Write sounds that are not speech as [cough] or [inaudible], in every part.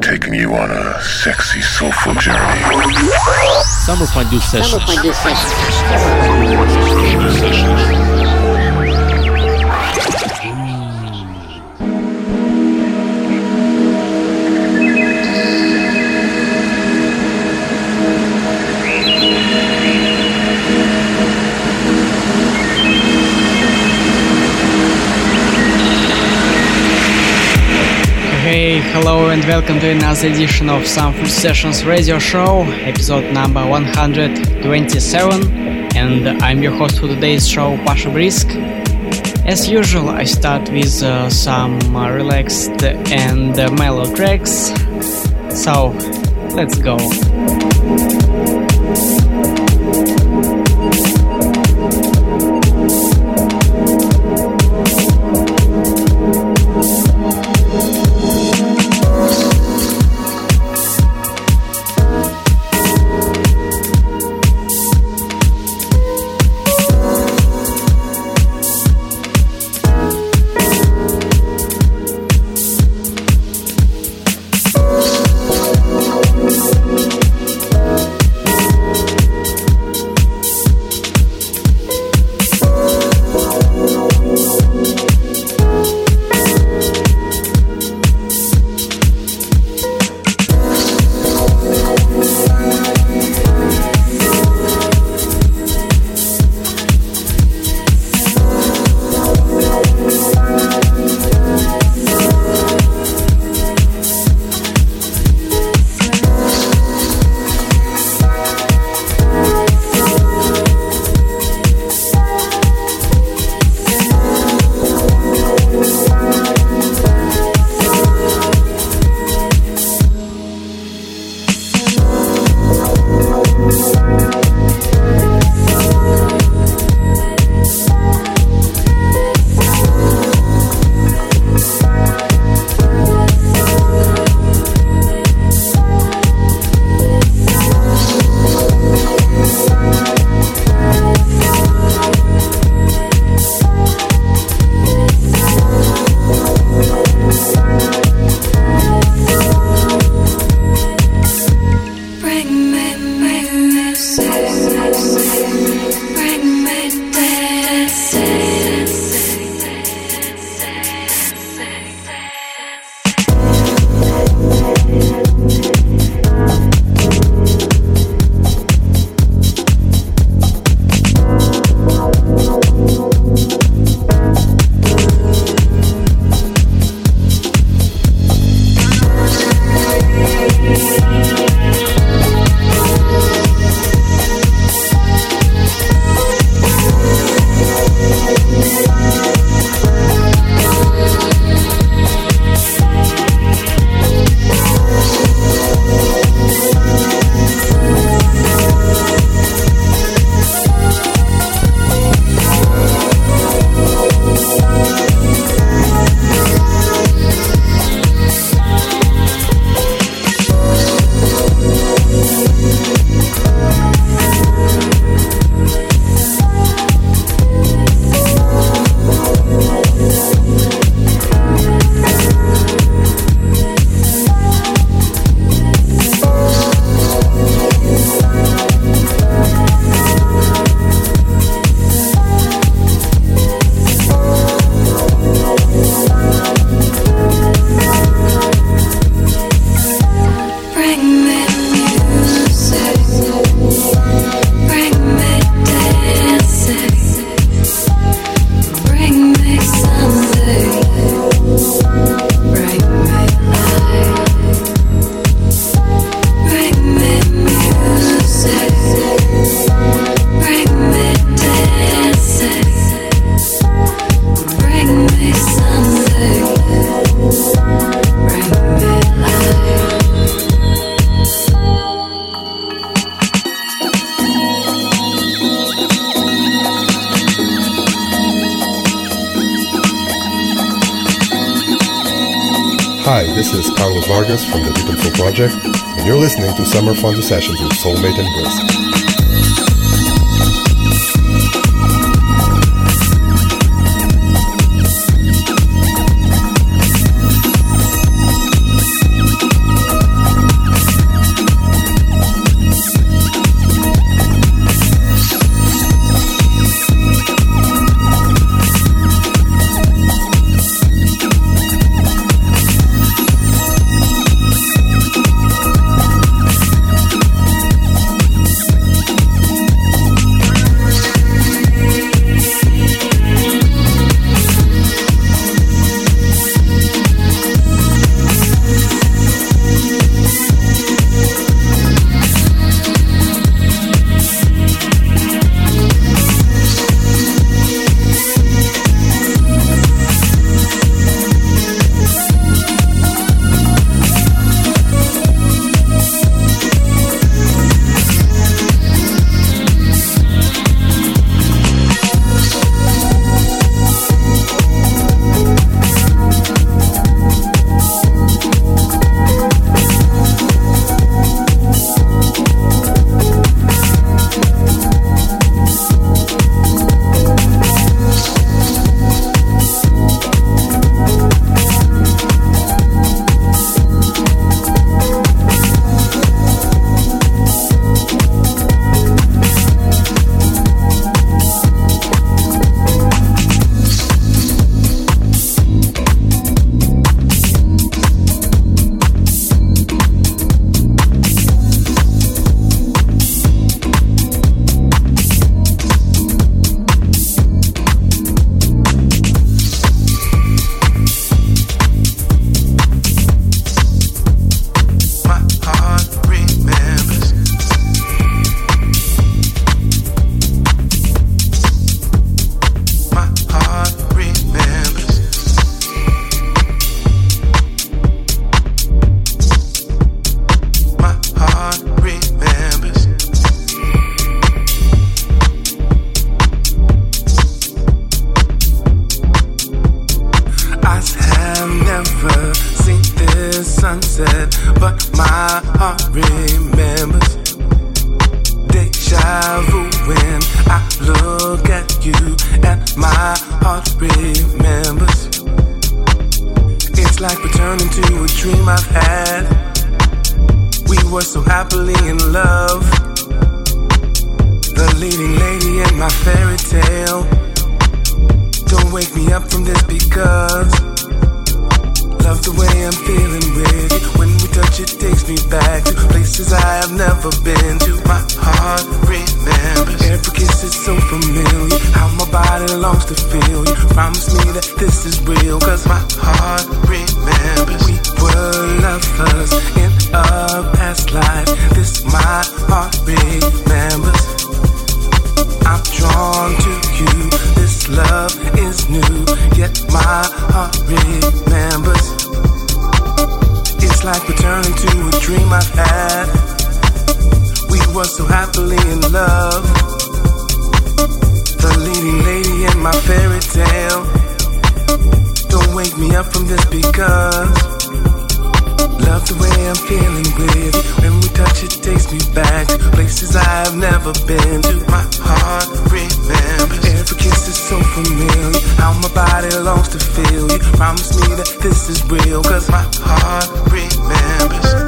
Taking you on a sexy, soulful journey. Summer Fondue Sessions. Summer Fondue Sessions. Hello and welcome to another edition of Summer Fondue Sessions radio show, episode number 127. And I'm your host for today's show, Pasha Brisk. As usual, I start with uh, some uh, relaxed and uh, mellow tracks. So, let's go. Sessions my fairy tale. Don't wake me up from this because love the way I'm feeling with you. When we touch, it takes me back to places I have never been to. My heart remembers every kiss is so familiar. How my body longs to feel you. Promise me that this is real, cause my heart remembers we were lovers in a past life. This my heart remembers. Drawn to you. This love is new, yet my heart remembers. It's like returning to a dream I've had. We were so happily in love. The leading lady in my fairy tale. Don't wake me up from this because. Love the way I'm feeling with touch, it takes me back to places I've never been to. My heart remembers. Every kiss is so familiar. How my body longs to feel you. Promise me that this is real, cause my heart remembers.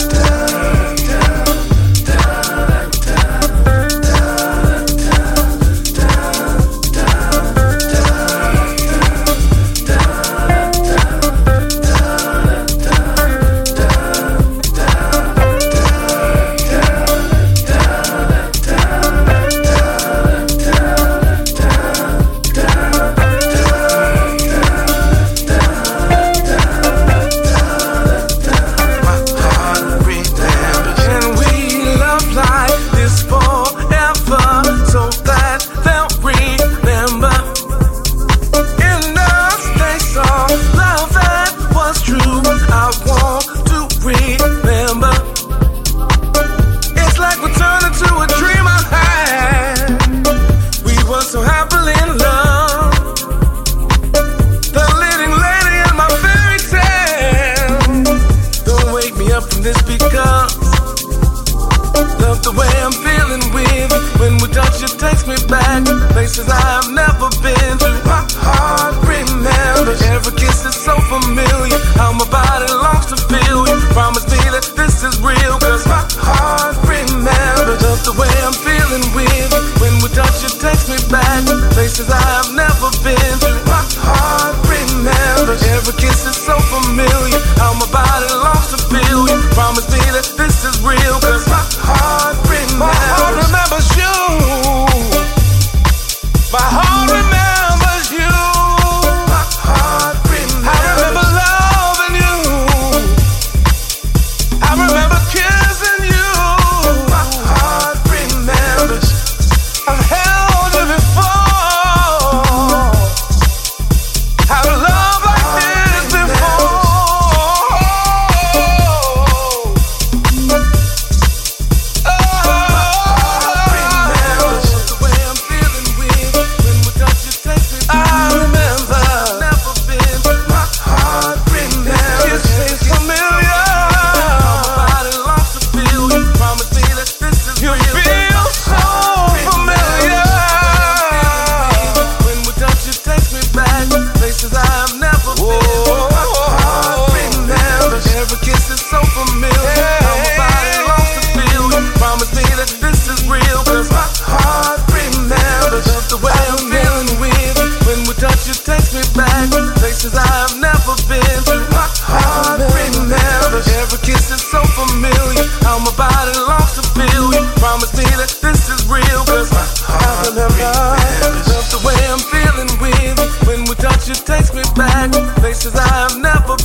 places I've never been. My heart remembers every kiss is so familiar. How my body longs to feel you. Promise me that this is real, my heart remembers. Love the way I'm feeling with you. When we touch, takes me back places I've never been.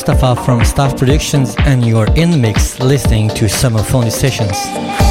Mustafa from Staff Productions, and you're in the mix listening to Summer Fondue Sessions.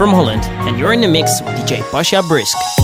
From Holland, and you're in the mix with DJ Pasha Brisk.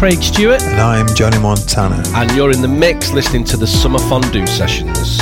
Craig Stewart. And I'm Johnny Montana. And you're in the mix listening to the Summer Fondue Sessions.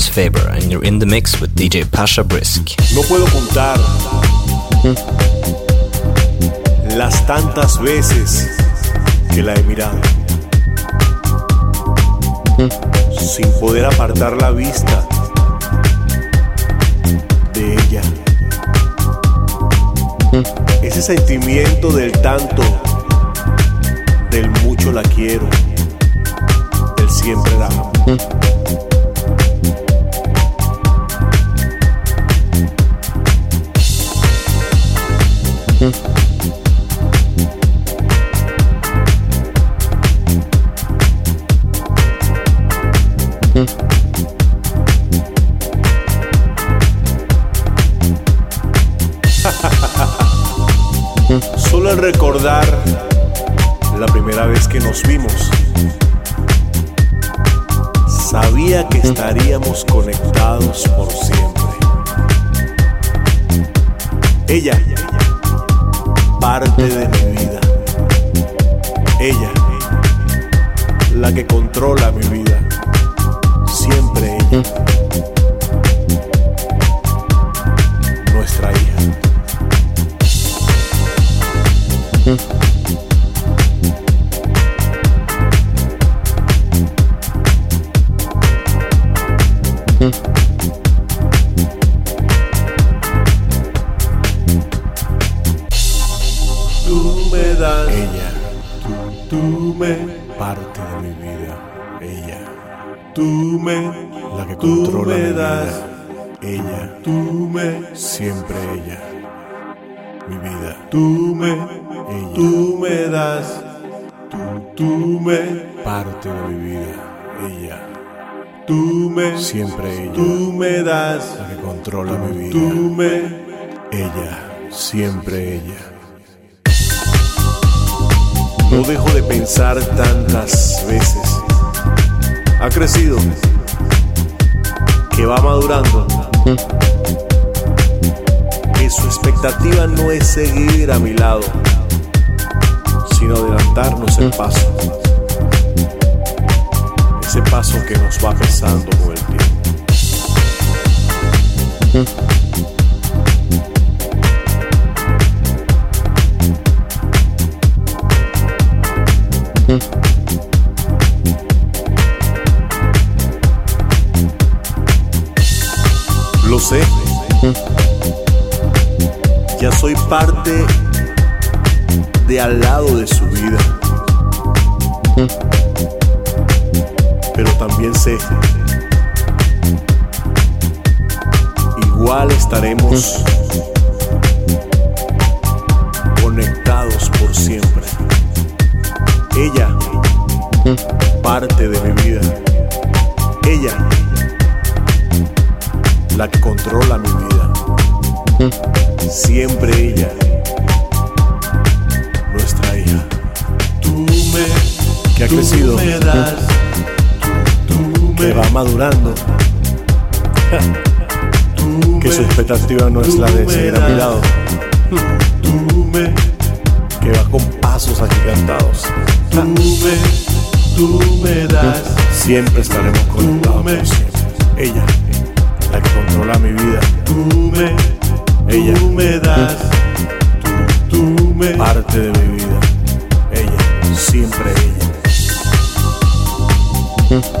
Rasmus Faber, and you're in the mix with DJ Pasha Brisk. No puedo contar las tantas veces que la he mirado sin poder apartar la vista de ella. Ese sentimiento del tanto, del mucho la quiero, del siempre la amo. Recordar la primera vez que nos vimos, sabía que estaríamos conectados por siempre. Ella, parte de mi vida. Ella, la que controla mi vida. Tú me das, tú, tú me parte de mi vida, ella. Tú me, siempre ella, tú me das, la que controla mi vida, tú me, ella, siempre ella. No dejo de pensar tantas veces. Ha crecido, que va madurando, que su expectativa no es seguir a mi lado, sino adelantarnos el paso. Ese paso que nos va pesando con el tiempo. Lo sé. Ya soy parte de al lado de su vida. Pero también sé. Igual estaremos conectados por siempre. Ella, parte de mi vida. Ella, la que controla mi vida. Siempre ella, crecido, que va madurando, [laughs] que su expectativa no es la de seguir a mi lado, tú me, que va con pasos agigantados. tú me, tú me das, Siempre estaremos conectados. Ella, la que controla mi vida. tú me, Ella, tú me das, tú, tú me, parte de mi vida. Ella, siempre ella. Mm-hmm.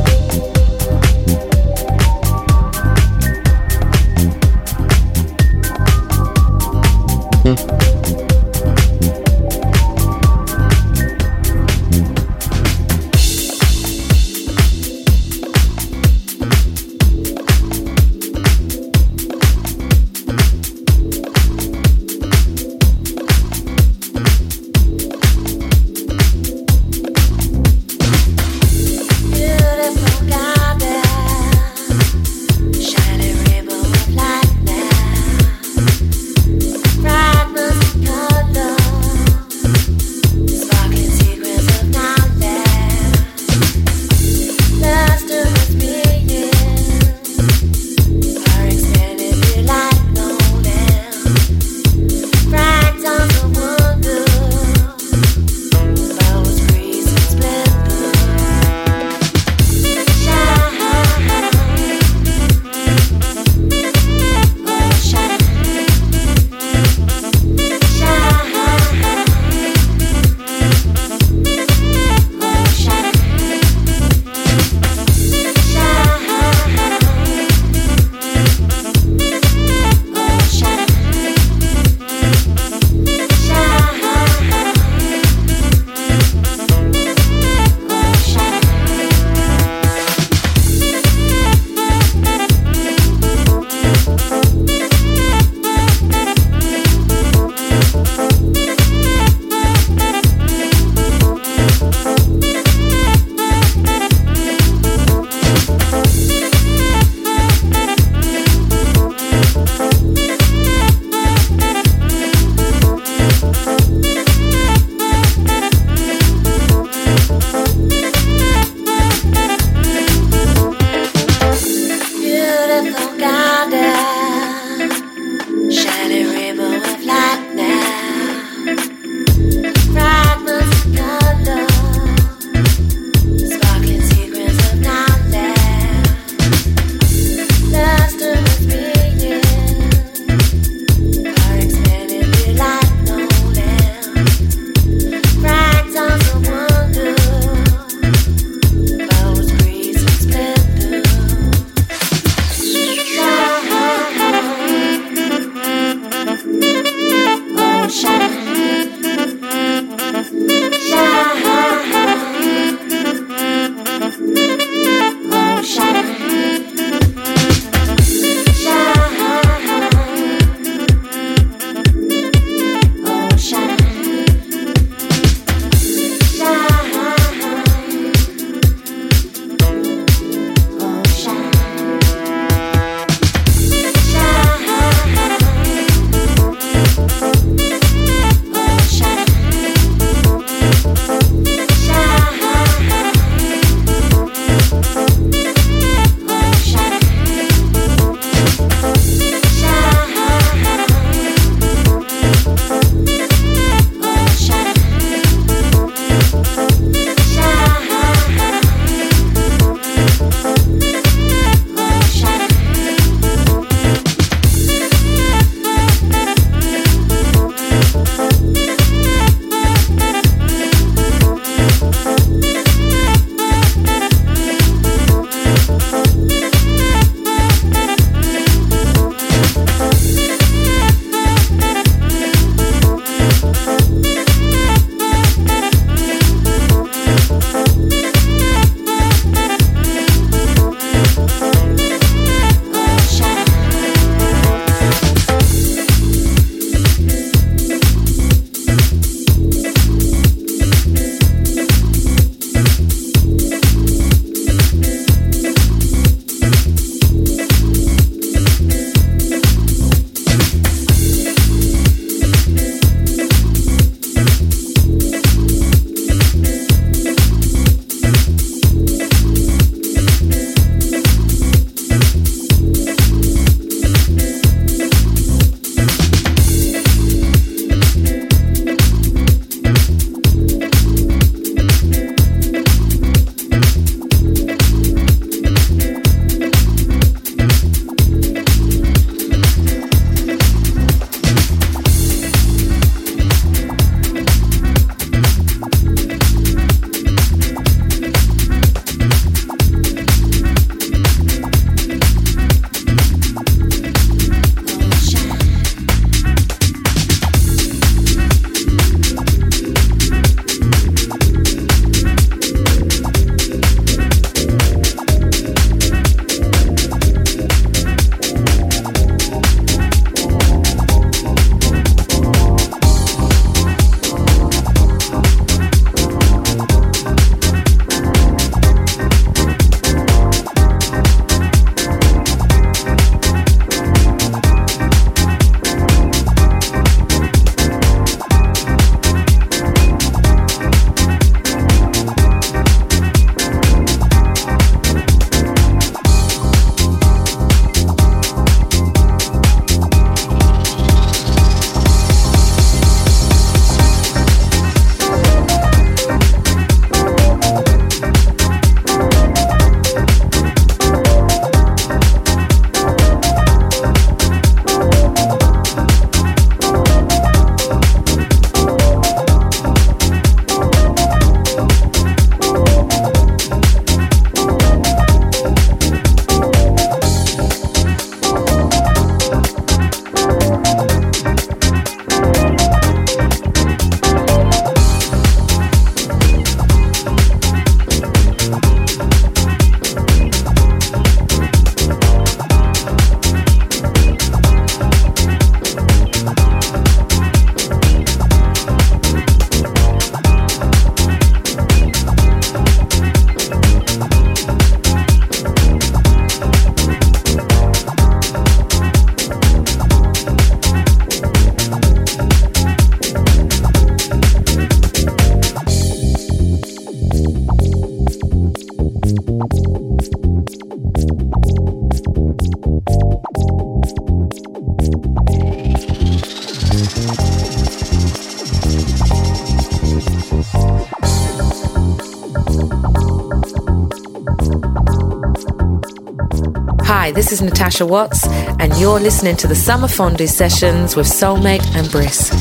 Hi, this is Natasha Watts, and you're listening to the Summer Fondue sessions with Soulmate and Brisk.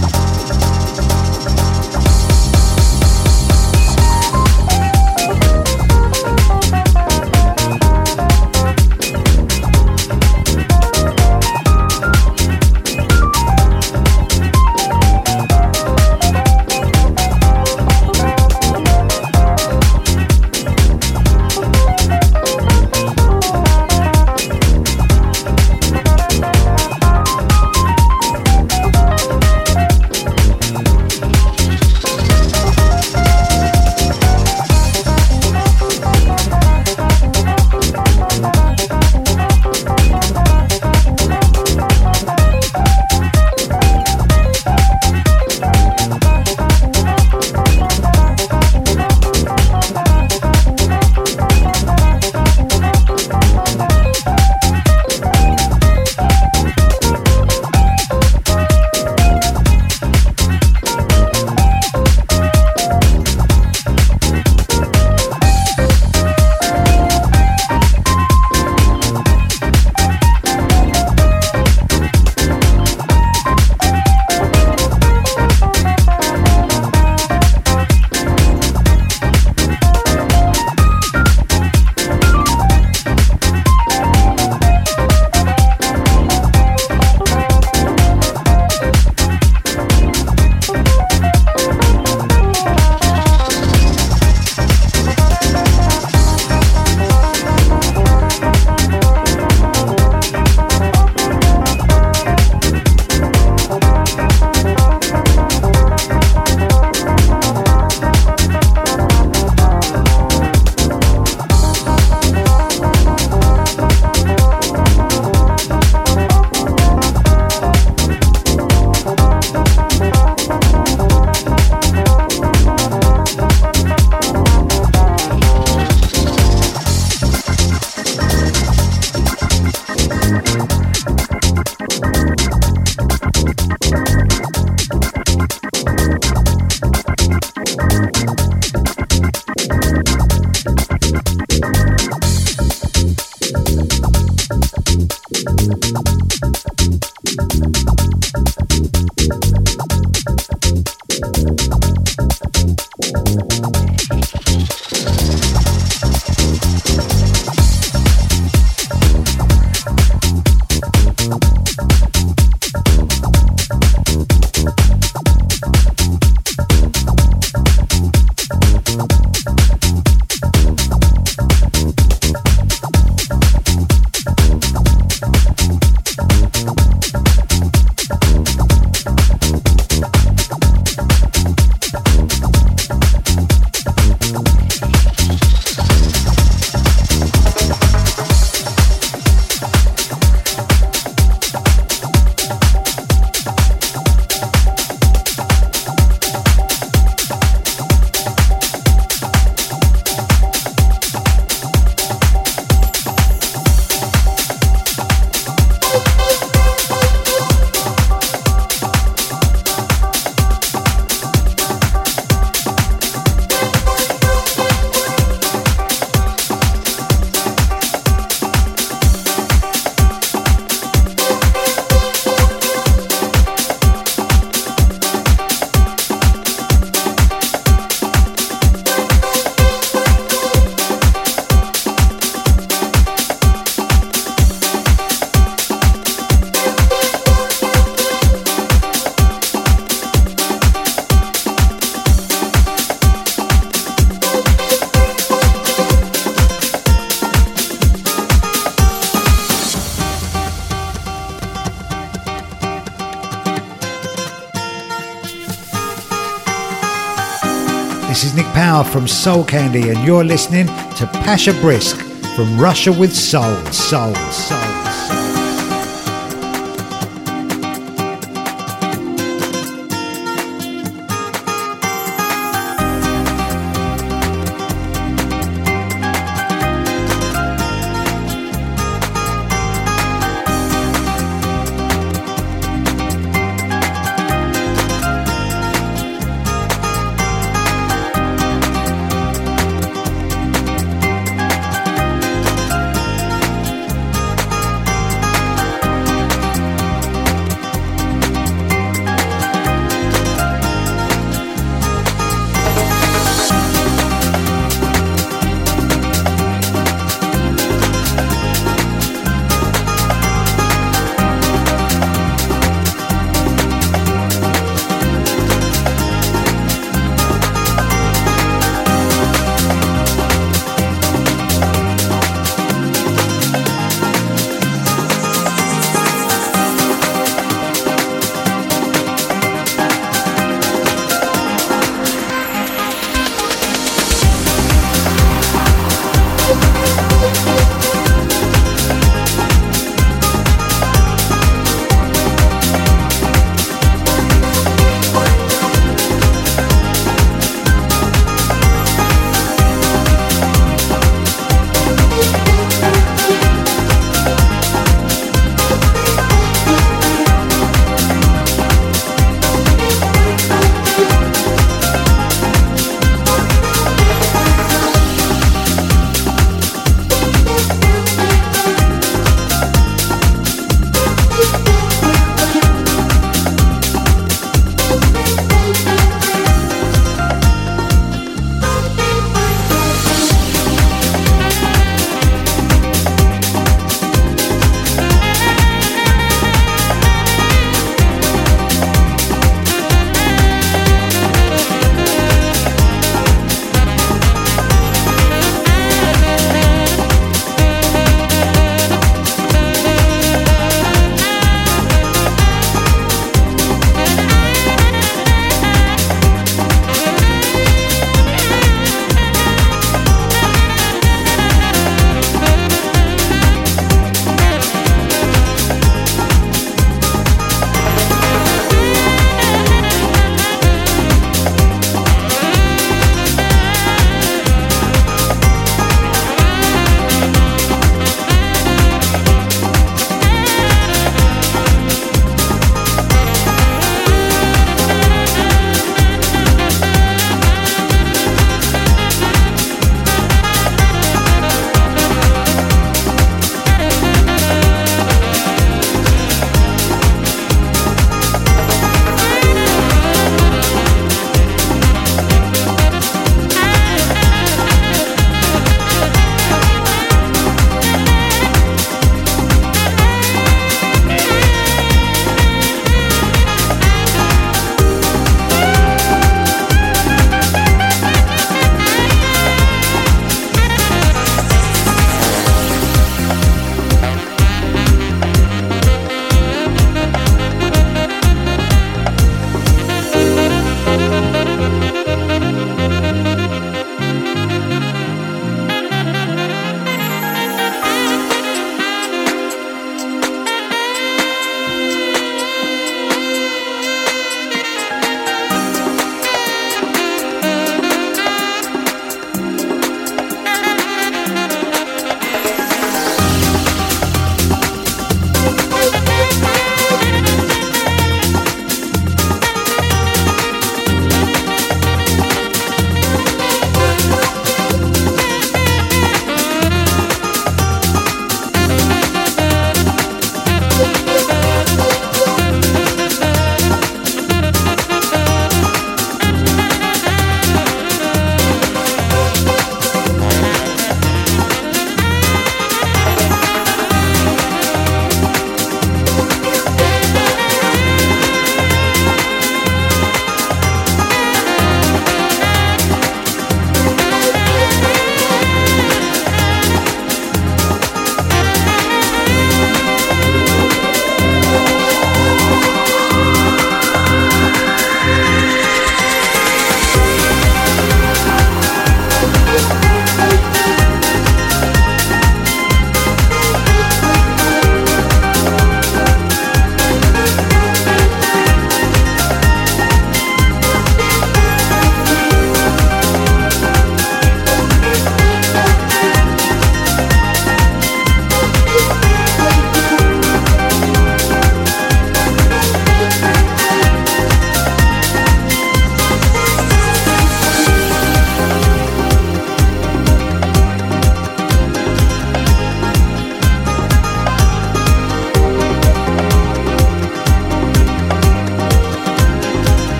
From Soul Candy, and you're listening to Pasha Brisk from Russia with Soul, Soul, Soul.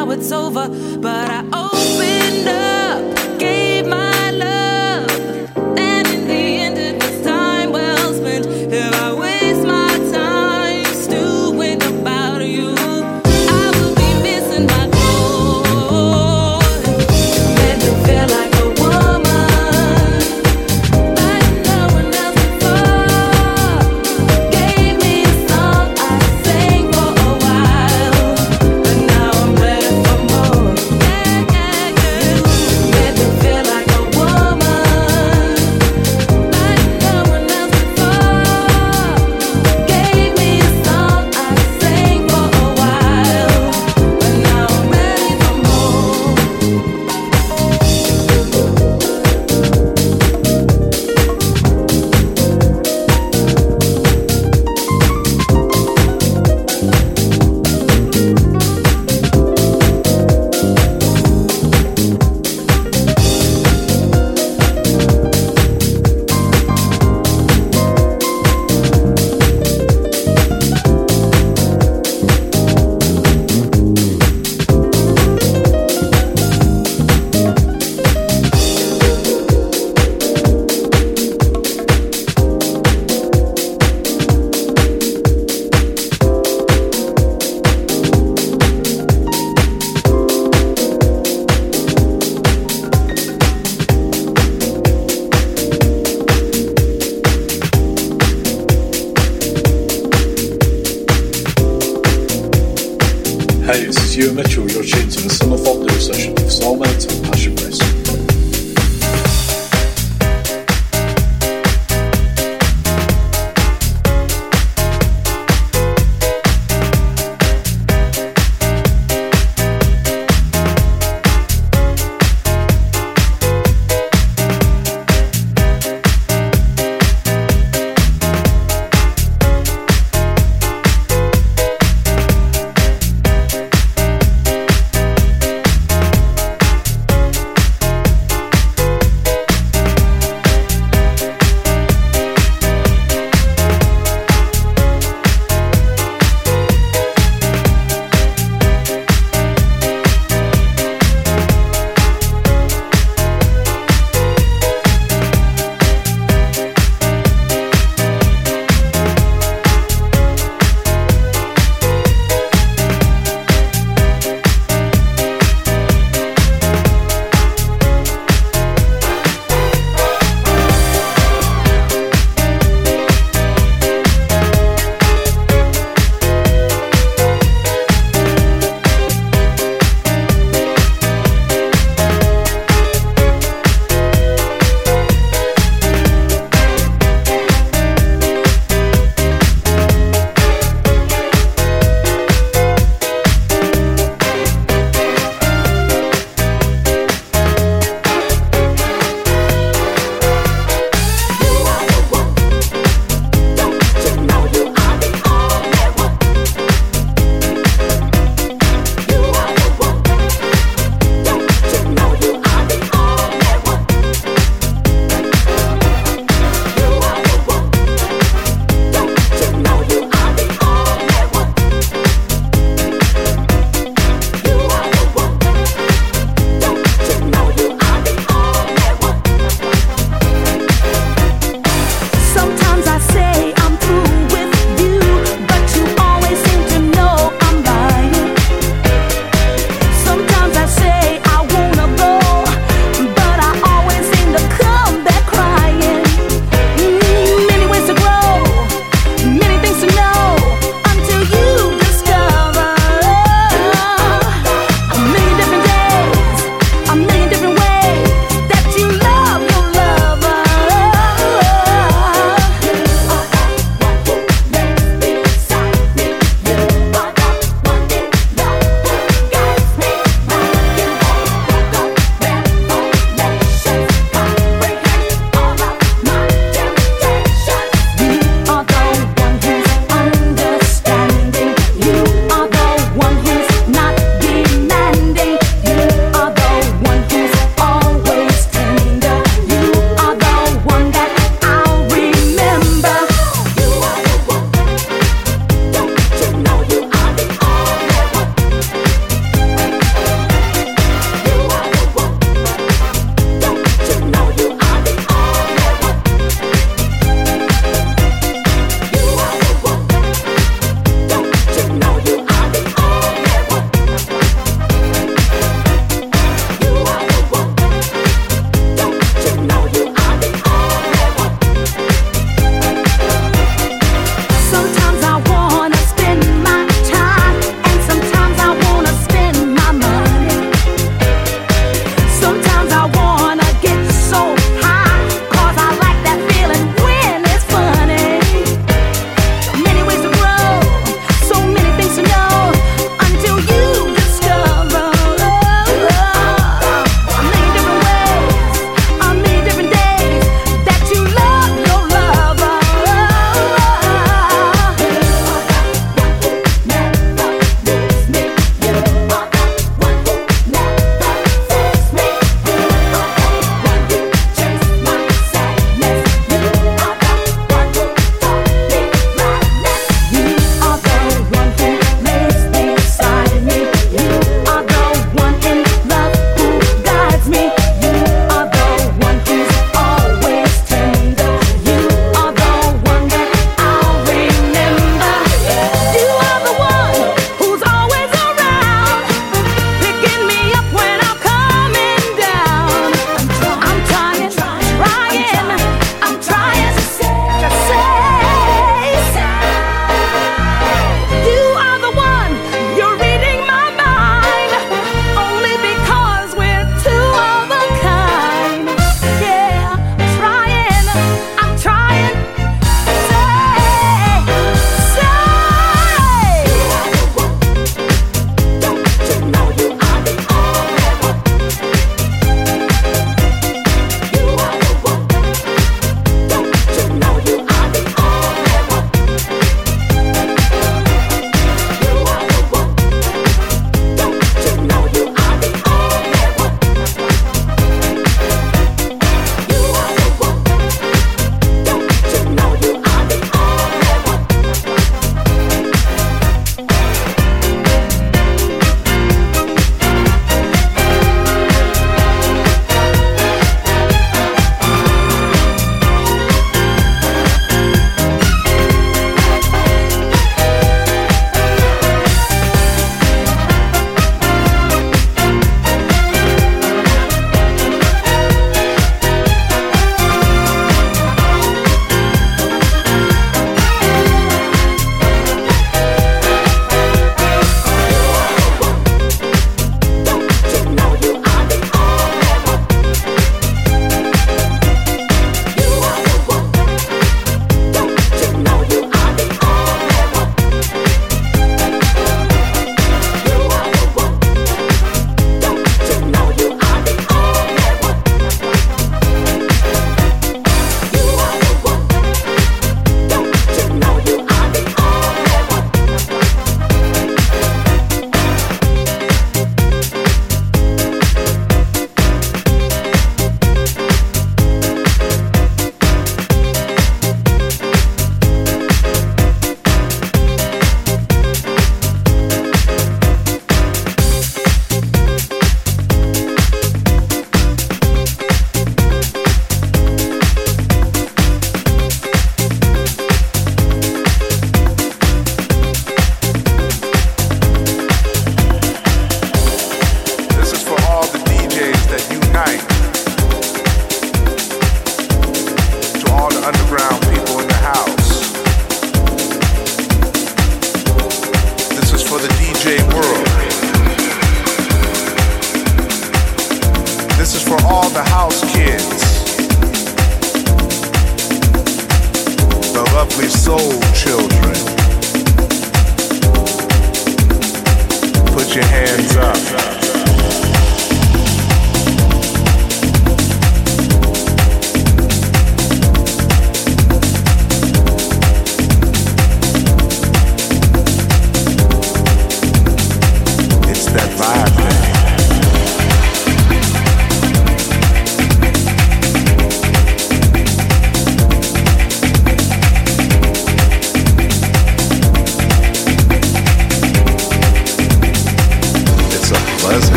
Now it's over. But I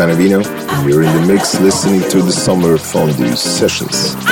Panavino. You're in the mix listening to the Summer Fondue Sessions.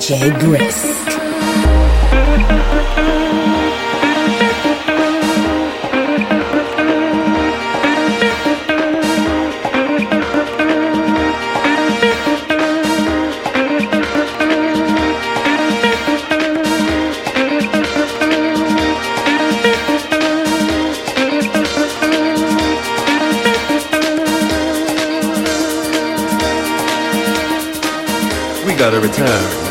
DJ Brisk. gotta return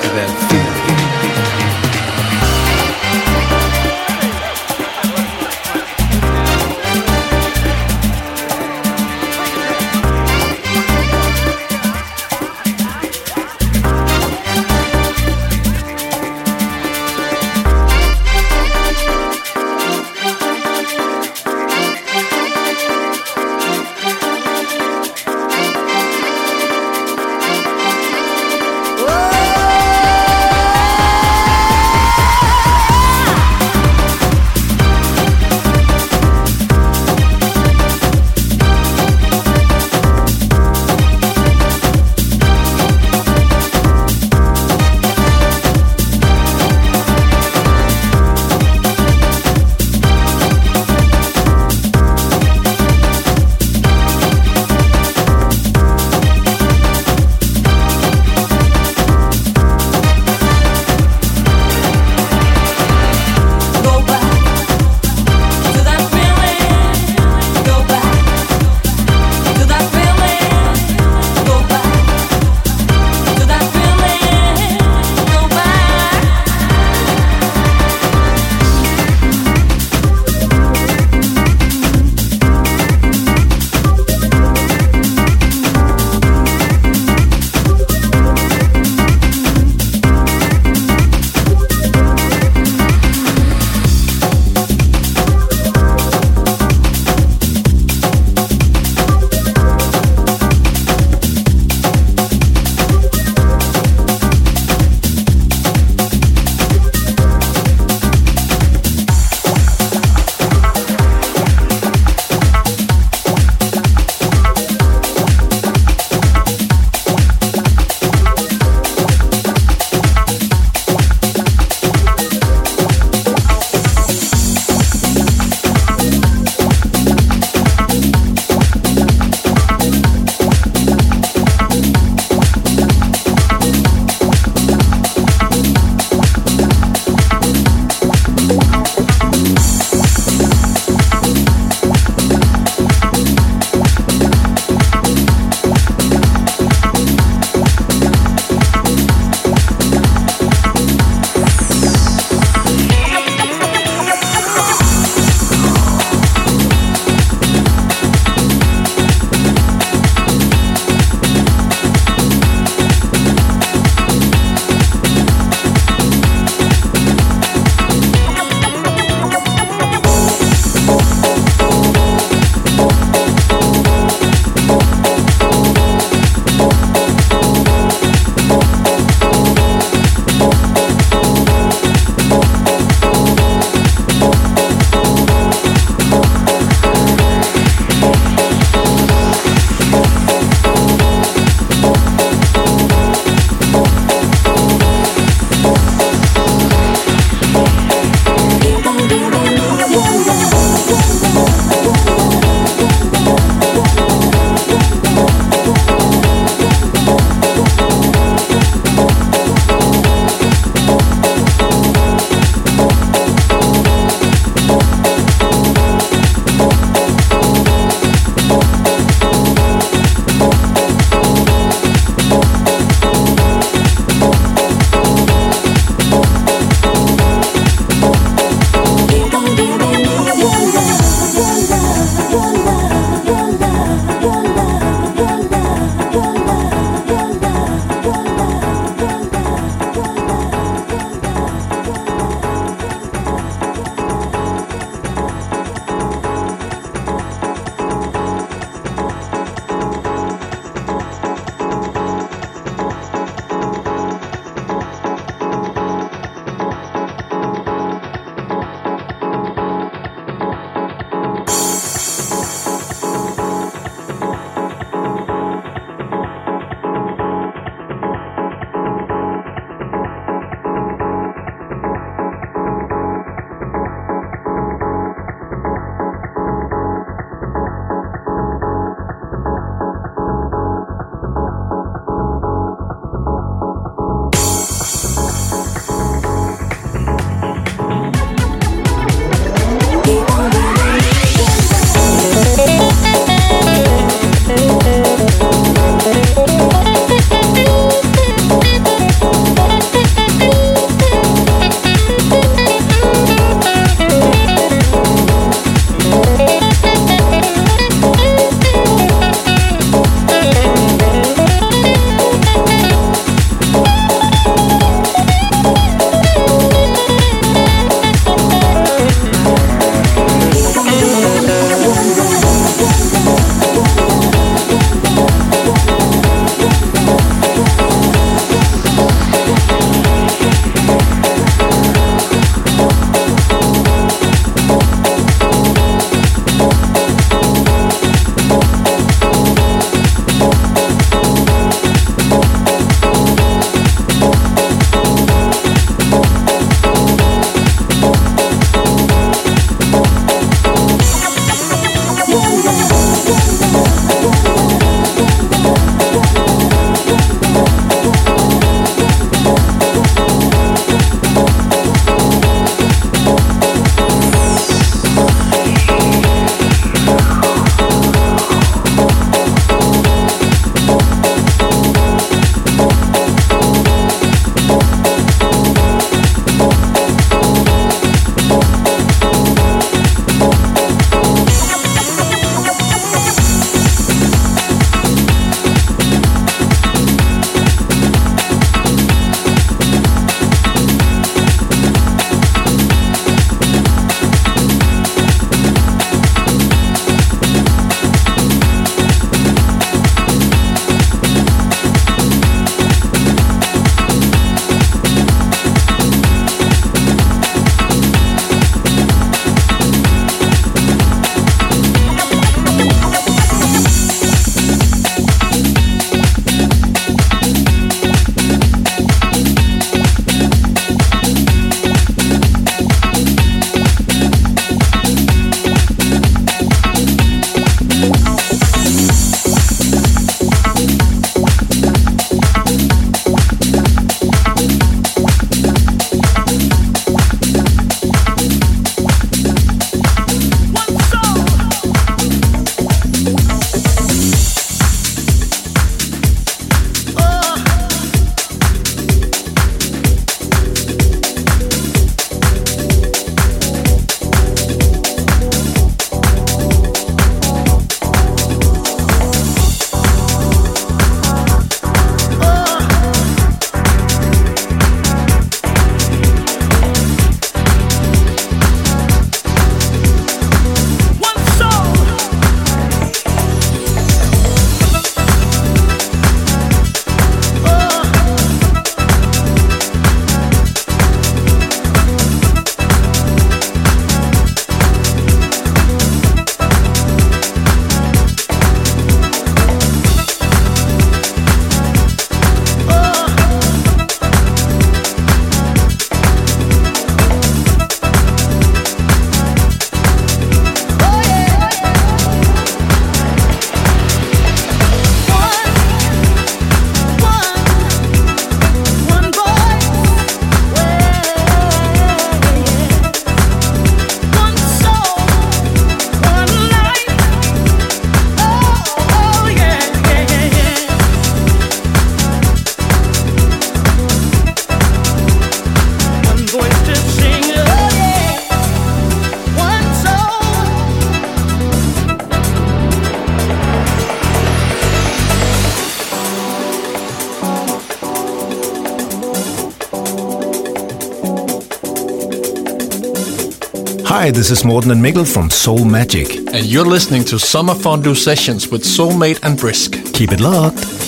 Hi, this is Morten and Mikkel from Soul Magic. And you're listening to Summer Fondue Sessions with Soulmate and Brisk. Keep it locked.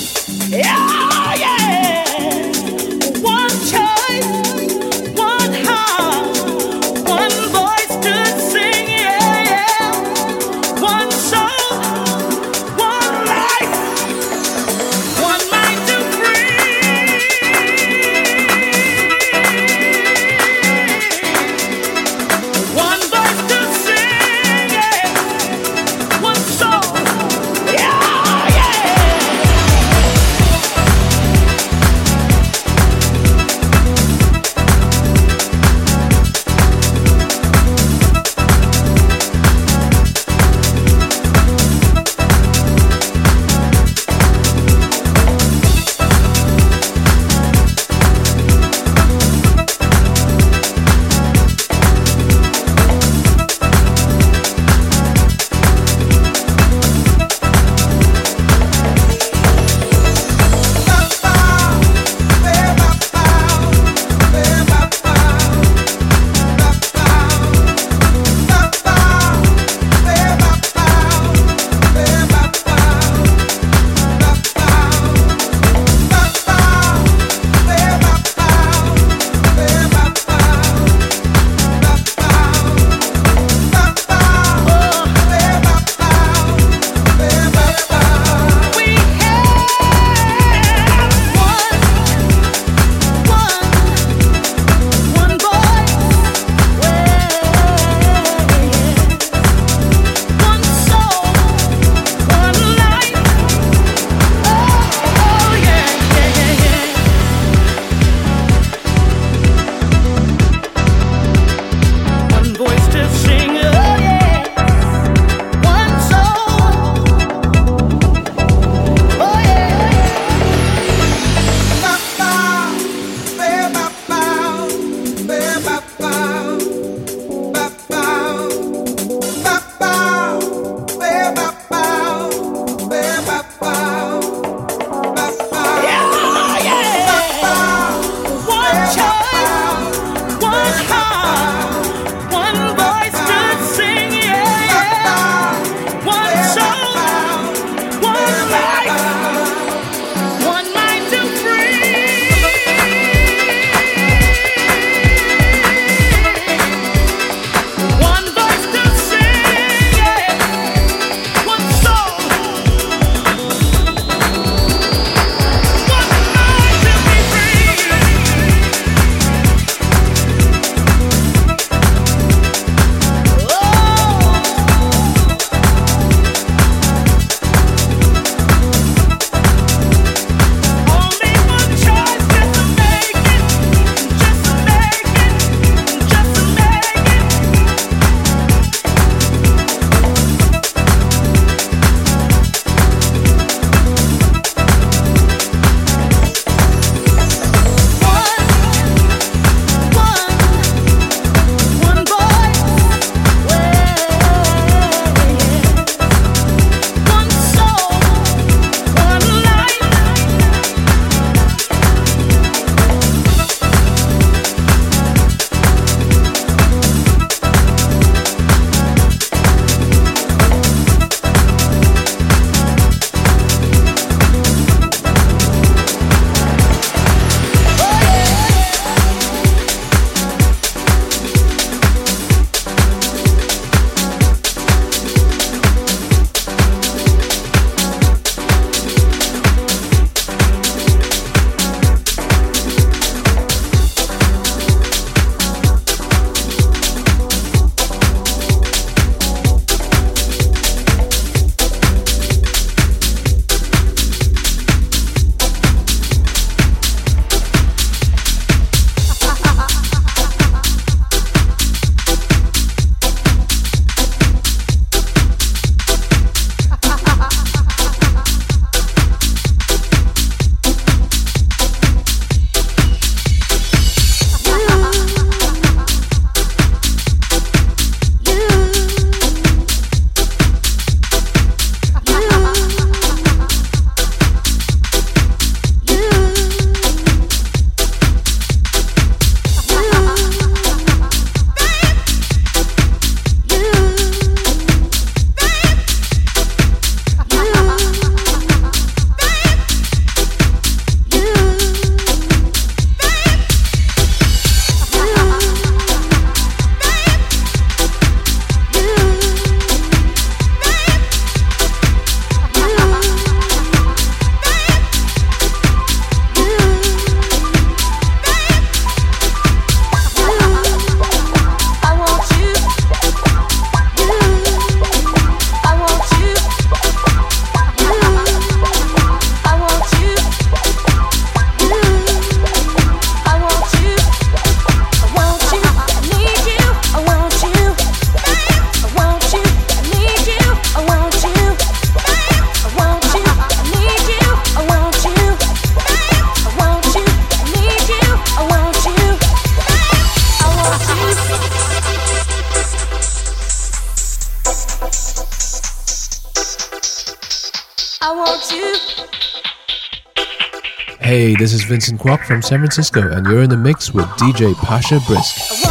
Hey, this is Vincent Kwok from San Francisco, and you're in the mix with DJ Pasha Brisk.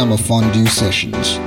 Summer Fondue Sessions.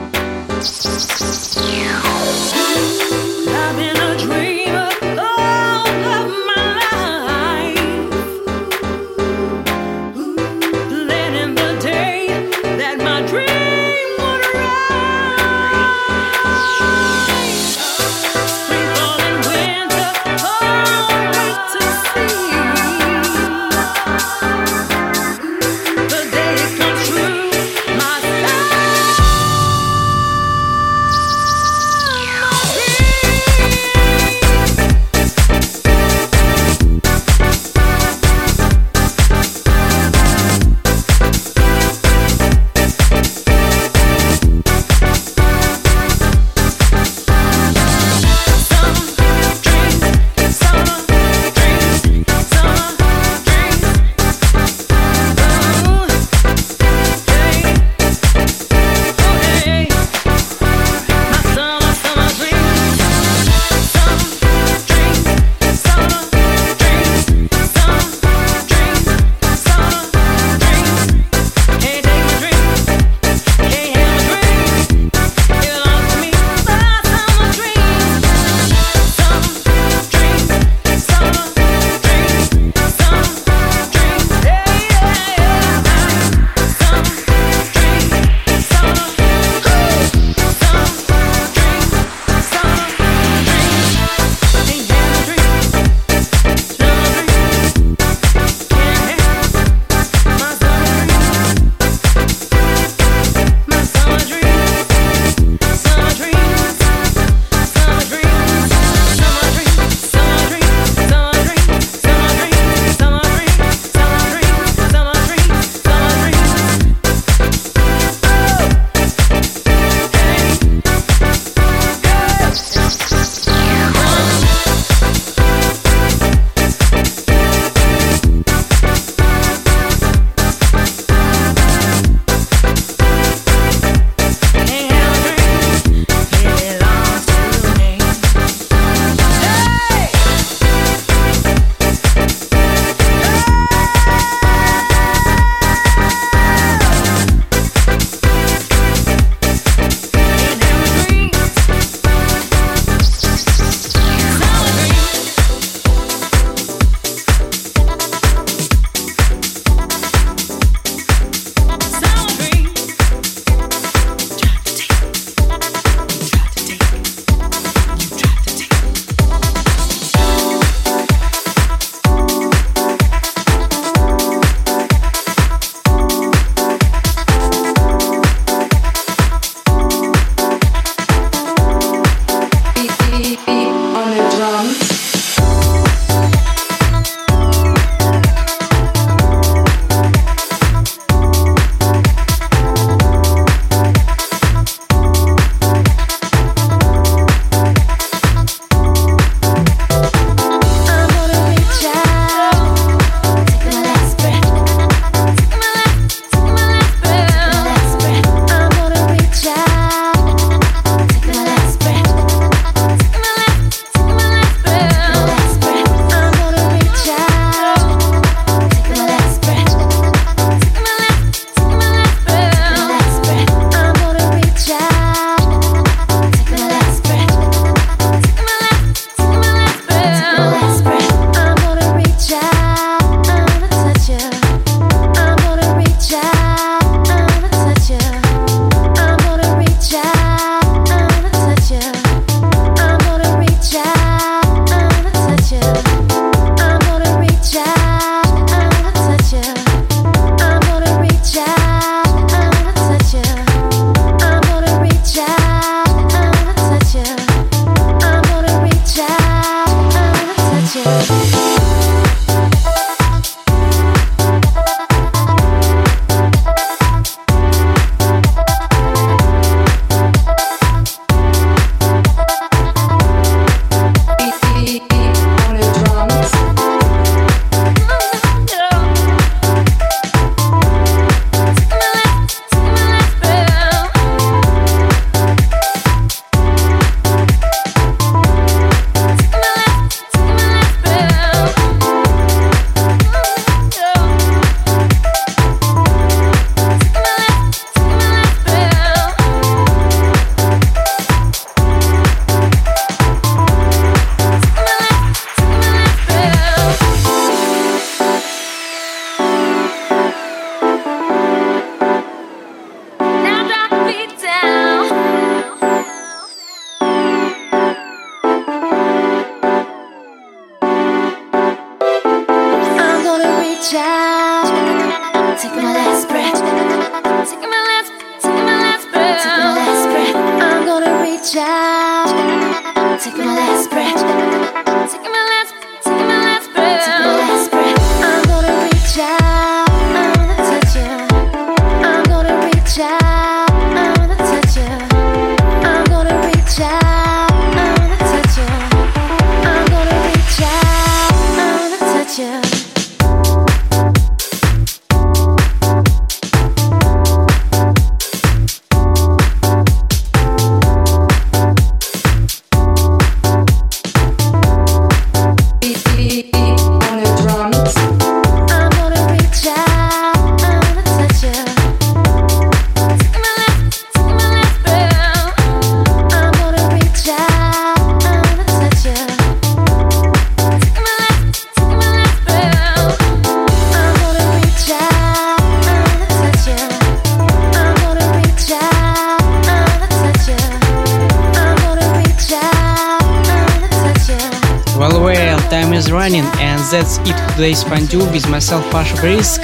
Today's fondue with myself, Pasha Brisk.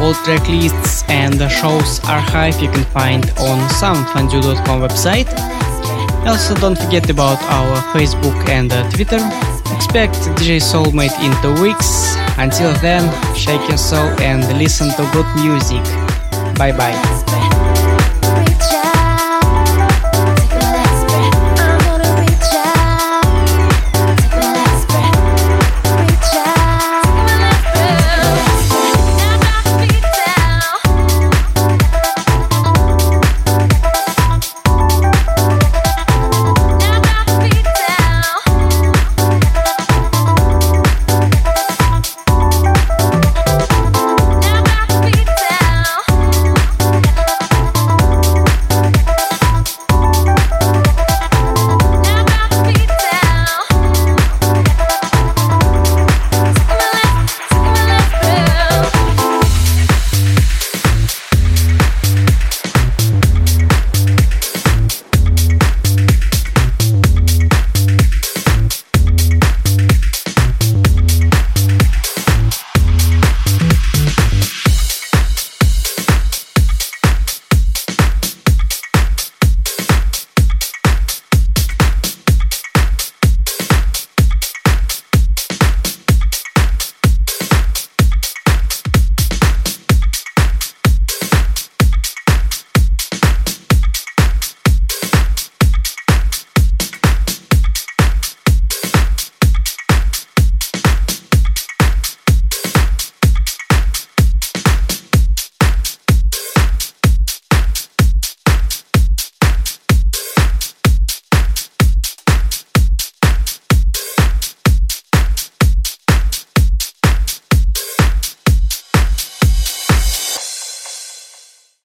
All track lists and the show's archive you can find on summerfondue.com website. Also, don't forget about our Facebook and uh, Twitter. Expect DJ Soulmate in two weeks. Until then, shake your soul and listen to good music. Bye bye.